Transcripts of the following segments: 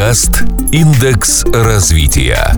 Подкаст «Индекс развития».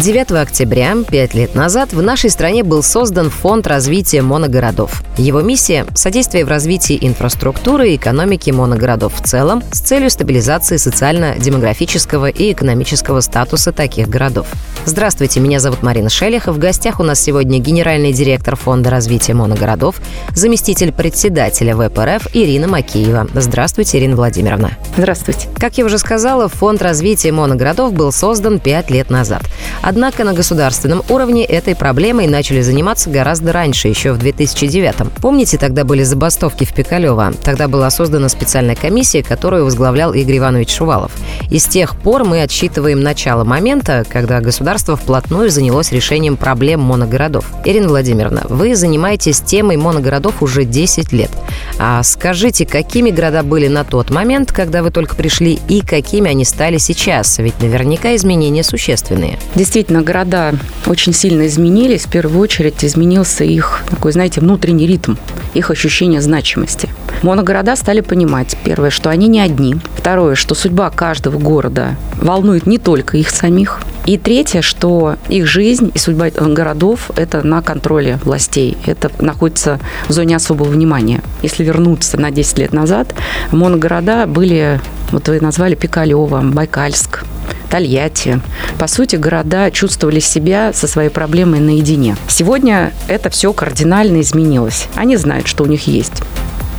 9 октября, пять лет назад, в нашей стране был создан Фонд развития моногородов. Его миссия – содействие в развитии инфраструктуры и экономики моногородов в целом с целью стабилизации социально-демографического и экономического статуса таких городов. Здравствуйте, меня зовут Марина Шелехов. В гостях у нас сегодня генеральный директор Фонда развития моногородов, заместитель председателя ВПРФ Ирина Макеева. Здравствуйте, Ирина Владимировна. Здравствуйте. Как я уже сказала, Фонд развития моногородов был создан пять лет назад. Однако на государственном уровне этой проблемой начали заниматься гораздо раньше, еще в 2009 Помните, тогда были забастовки в Пикалево? Тогда была создана специальная комиссия, которую возглавлял Игорь Иванович Шувалов. И с тех пор мы отсчитываем начало момента, когда государство вплотную занялось решением проблем моногородов. Ирина Владимировна, вы занимаетесь темой моногородов уже 10 лет. А скажите, какими города были на тот момент, когда вы только пришли, и какими они стали сейчас? Ведь наверняка изменения существенные. Действительно, города очень сильно изменились. В первую очередь изменился их такой, знаете, внутренний ритм, их ощущение значимости. Моногорода стали понимать, первое, что они не одни. Второе, что судьба каждого города волнует не только их самих. И третье, что их жизнь и судьба городов – это на контроле властей. Это находится в зоне особого внимания. Если вернуться на 10 лет назад, моногорода были, вот вы назвали Пикалево, Байкальск, Тольятти. По сути, города чувствовали себя со своей проблемой наедине. Сегодня это все кардинально изменилось. Они знают, что у них есть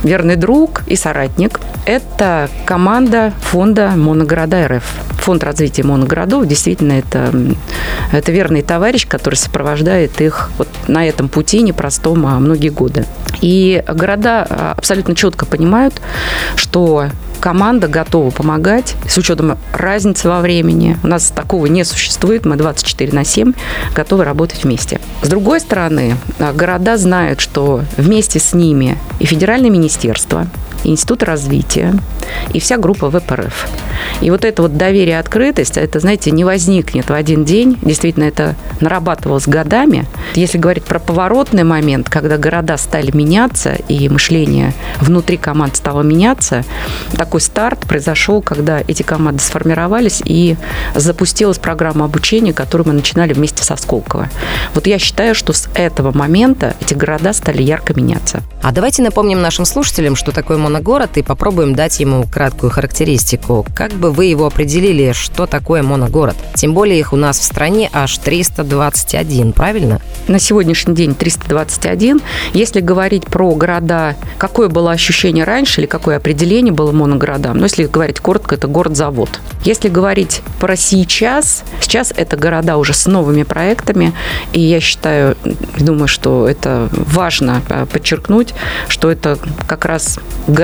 верный друг и соратник. Это команда фонда «Моногорода РФ». Фонд развития моногородов действительно это, это верный товарищ, который сопровождает их вот на этом пути непростом а многие годы. И города а, абсолютно четко понимают, что команда готова помогать с учетом разницы во времени. У нас такого не существует. Мы 24 на 7 готовы работать вместе. С другой стороны, а, города знают, что вместе с ними и федеральное министерство, Институт развития и вся группа ВПРФ. И вот это вот доверие, открытость, это, знаете, не возникнет в один день. Действительно, это нарабатывалось годами. Если говорить про поворотный момент, когда города стали меняться и мышление внутри команд стало меняться, такой старт произошел, когда эти команды сформировались и запустилась программа обучения, которую мы начинали вместе со Сколково. Вот я считаю, что с этого момента эти города стали ярко меняться. А давайте напомним нашим слушателям, что такое моногород, и попробуем дать ему краткую характеристику. Как бы вы его определили, что такое моногород? Тем более их у нас в стране аж 321, правильно? На сегодняшний день 321. Если говорить про города, какое было ощущение раньше или какое определение было моногородам? Ну, если говорить коротко, это город-завод. Если говорить про сейчас, сейчас это города уже с новыми проектами, и я считаю, думаю, что это важно э, подчеркнуть, что это как раз города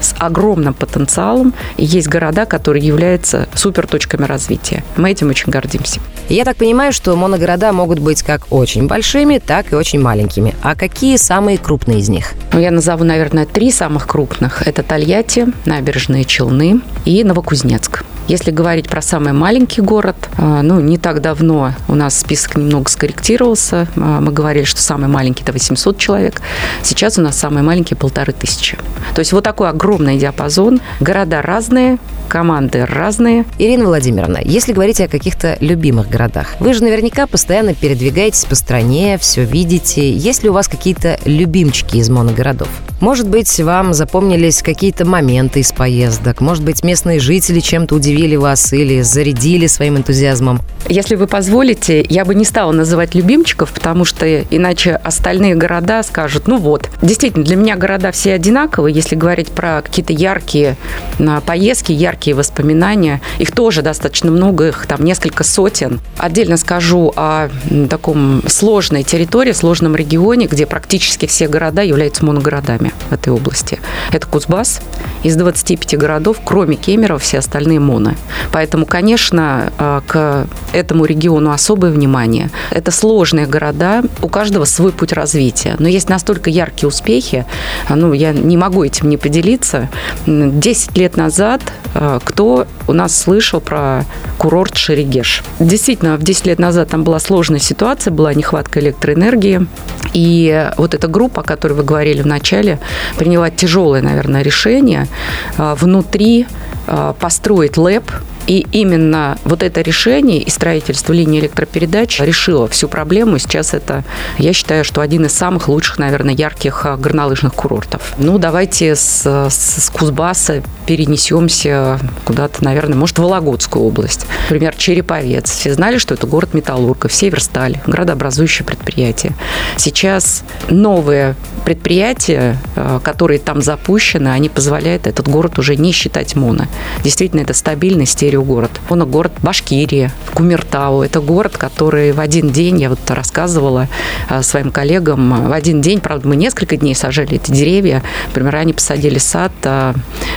с огромным потенциалом, и есть города, которые являются суперточками развития. Мы этим очень гордимся. Я так понимаю, что моногорода могут быть как очень большими, так и очень маленькими. А какие самые крупные из них? Ну, я назову, наверное, три самых крупных. Это Тольятти, Набережные Челны и Новокузнецк. Если говорить про самый маленький город, а, ну, не так давно у нас список немного скорректировался. А, мы говорили, что самый маленький – это 800 человек. Сейчас у нас самый маленький – полторы тысячи. То есть вот такой огромный диапазон. Города разные, команды разные. Ирина Владимировна, если говорить о каких-то любимых городах, вы же наверняка постоянно передвигаетесь по стране, все видите. Есть ли у вас какие-то любимчики из моногородов? Может быть, вам запомнились какие-то моменты из поездок? Может быть, местные жители чем-то удивили вас или зарядили своим энтузиазмом? Если вы позволите, я бы не стала называть любимчиков, потому что иначе остальные города скажут, ну вот. Действительно, для меня города все одинаковые. Если говорить про какие-то яркие а, поездки, яркие воспоминания, их тоже достаточно много, их там несколько сотен. Отдельно скажу о таком сложной территории, сложном регионе, где практически все города являются моногородами в этой области. Это Кузбасс. Из 25 городов, кроме Кемерово, все остальные моно. Поэтому, конечно, э, к этому региону особое внимание. Это сложные города, у каждого свой путь развития. Но есть настолько яркие успехи, ну, я не могу этим не поделиться. 10 лет назад э, кто у нас слышал про курорт Шерегеш. Действительно, в 10 лет назад там была сложная ситуация, была нехватка электроэнергии. И вот эта группа, о которой вы говорили в начале, приняла тяжелое, наверное, решение э, внутри э, построить лэп и именно вот это решение и строительство линии электропередач решило всю проблему. Сейчас это, я считаю, что один из самых лучших, наверное, ярких а, горнолыжных курортов. Ну, давайте с, с Кузбасса перенесемся куда-то, наверное, может, в Вологодскую область. Например, Череповец. Все знали, что это город металлургов, Северсталь, градообразующее предприятие. Сейчас новые предприятия, а, которые там запущены, они позволяют этот город уже не считать моно. Действительно, это стабильный стерео город. Он город Башкирии, Кумертау. Это город, который в один день, я вот рассказывала э, своим коллегам, в один день, правда, мы несколько дней сажали эти деревья. Например, они посадили сад, э,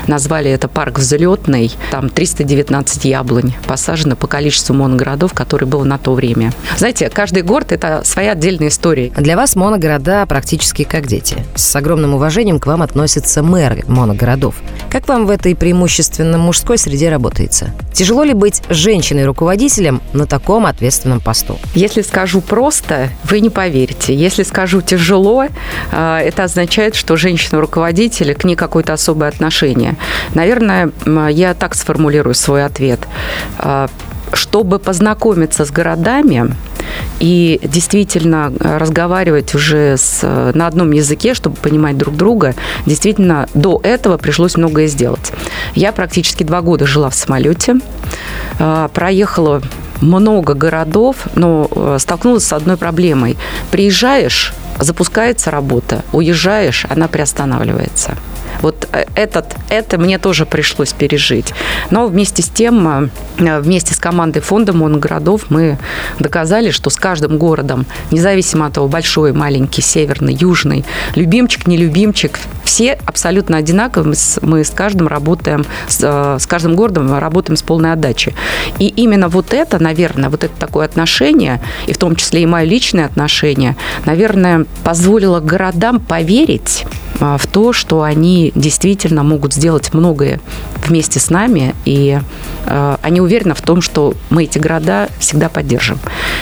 назвали это парк взлетный. Там 319 яблонь посажено по количеству моногородов, которые было на то время. Знаете, каждый город – это своя отдельная история. Для вас моногорода практически как дети. С огромным уважением к вам относятся мэры моногородов. Как вам в этой преимущественно мужской среде работается? Тяжело ли быть женщиной-руководителем на таком ответственном посту? Если скажу просто, вы не поверите. Если скажу тяжело, э, это означает, что женщина-руководитель к ней какое-то особое отношение. Наверное, я так сформулирую свой ответ. Э, чтобы познакомиться с городами, и действительно э, разговаривать уже с, на одном языке, чтобы понимать друг друга, действительно до этого пришлось многое сделать. Я практически два года жила в самолете, э, проехала много городов, но э, столкнулась с одной проблемой. Приезжаешь, запускается работа, уезжаешь, она приостанавливается. Вот э, этот, это мне тоже пришлось пережить. Но вместе с тем, э, вместе с командой фонда моногородов мы доказали, что с каждым городом, независимо от того, большой, маленький, северный, южный, любимчик, нелюбимчик, все абсолютно одинаковые. Мы с каждым работаем, с, э, с каждым городом работаем с полной отдачей. И именно вот это, наверное, вот это такое отношение, и в том числе и мое личное отношение, наверное, позволило городам поверить в то, что они действительно могут сделать многое вместе с нами, и э, они уверены в том, что мы эти города всегда поддержим.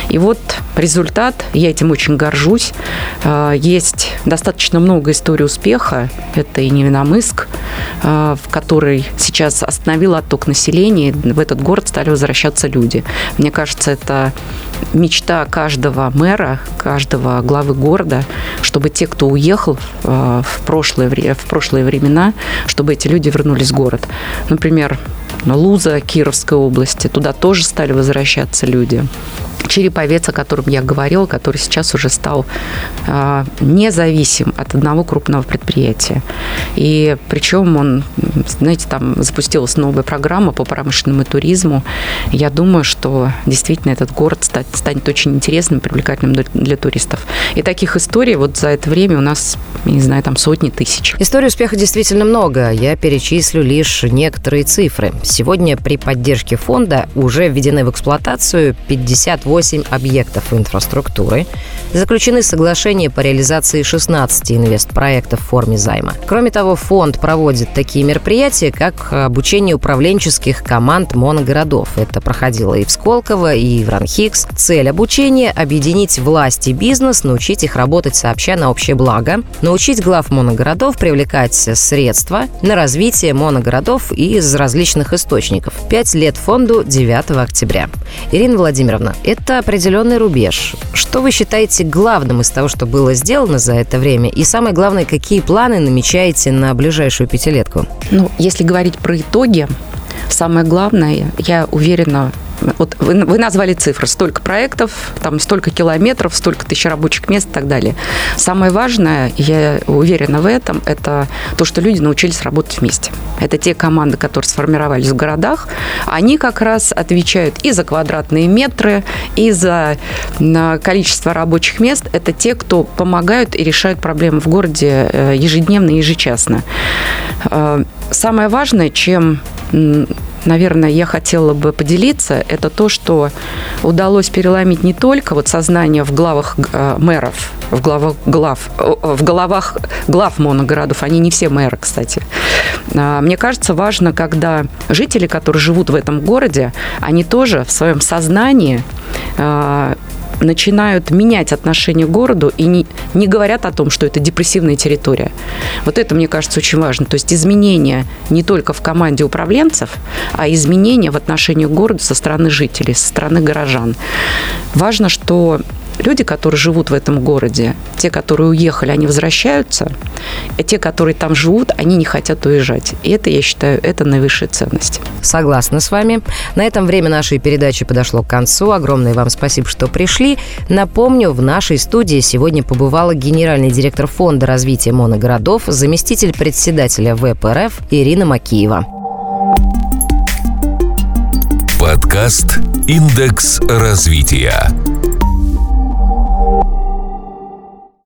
И вот результат, я этим очень горжусь. Э, есть достаточно много историй успеха. Это и Невиномыск, э, в который сейчас остановил отток населения, в этот город стали возвращаться люди. Мне кажется, это мечта каждого мэра, каждого главы города, чтобы те, кто уехал э, в прошлое, в прошлые времена, чтобы эти люди вернулись в город. Например, Луза Кировской области, туда тоже стали возвращаться люди. Череповец, о котором я говорила, который сейчас уже стал э, независим от одного крупного предприятия. И причем он, знаете, там запустилась новая программа по промышленному туризму. Я думаю, что действительно этот город станет, очень интересным, привлекательным для, туристов. И таких историй вот за это время у нас, не знаю, там сотни тысяч. Историй успеха действительно много. Я перечислю лишь некоторые цифры. Сегодня при поддержке фонда уже введены в эксплуатацию 58 8 объектов инфраструктуры, заключены соглашения по реализации 16 инвестпроектов в форме займа. Кроме того, фонд проводит такие мероприятия, как обучение управленческих команд моногородов. Это проходило и в Сколково, и в Ранхикс. Цель обучения – объединить власть и бизнес, научить их работать сообща на общее благо, научить глав моногородов привлекать средства на развитие моногородов из различных источников. Пять лет фонду 9 октября. Ирина Владимировна, это это определенный рубеж. Что вы считаете главным из того, что было сделано за это время? И самое главное, какие планы намечаете на ближайшую пятилетку? Ну, если говорить про итоги, самое главное, я уверена, вот вы, вы назвали цифры, столько проектов, там столько километров, столько тысяч рабочих мест и так далее. Самое важное, я уверена в этом, это то, что люди научились работать вместе. Это те команды, которые сформировались в городах, они как раз отвечают и за квадратные метры, и за количество рабочих мест. Это те, кто помогают и решают проблемы в городе э, ежедневно ежечасно. Э, самое важное, чем наверное, я хотела бы поделиться, это то, что удалось переломить не только вот сознание в главах э, мэров, в главах глав, в головах глав моногородов, они не все мэры, кстати. А, мне кажется, важно, когда жители, которые живут в этом городе, они тоже в своем сознании а, начинают менять отношение к городу и не, не говорят о том, что это депрессивная территория. Вот это, мне кажется, очень важно. То есть изменения не только в команде управленцев, а изменения в отношении к городу со стороны жителей, со стороны горожан. Важно, что люди, которые живут в этом городе, те, которые уехали, они возвращаются, и те, которые там живут, они не хотят уезжать. И это, я считаю, это наивысшая ценность. Согласна с вами. На этом время нашей передачи подошло к концу. Огромное вам спасибо, что пришли. Напомню, в нашей студии сегодня побывала генеральный директор Фонда развития моногородов, заместитель председателя ВПРФ Ирина Макиева. Подкаст «Индекс развития».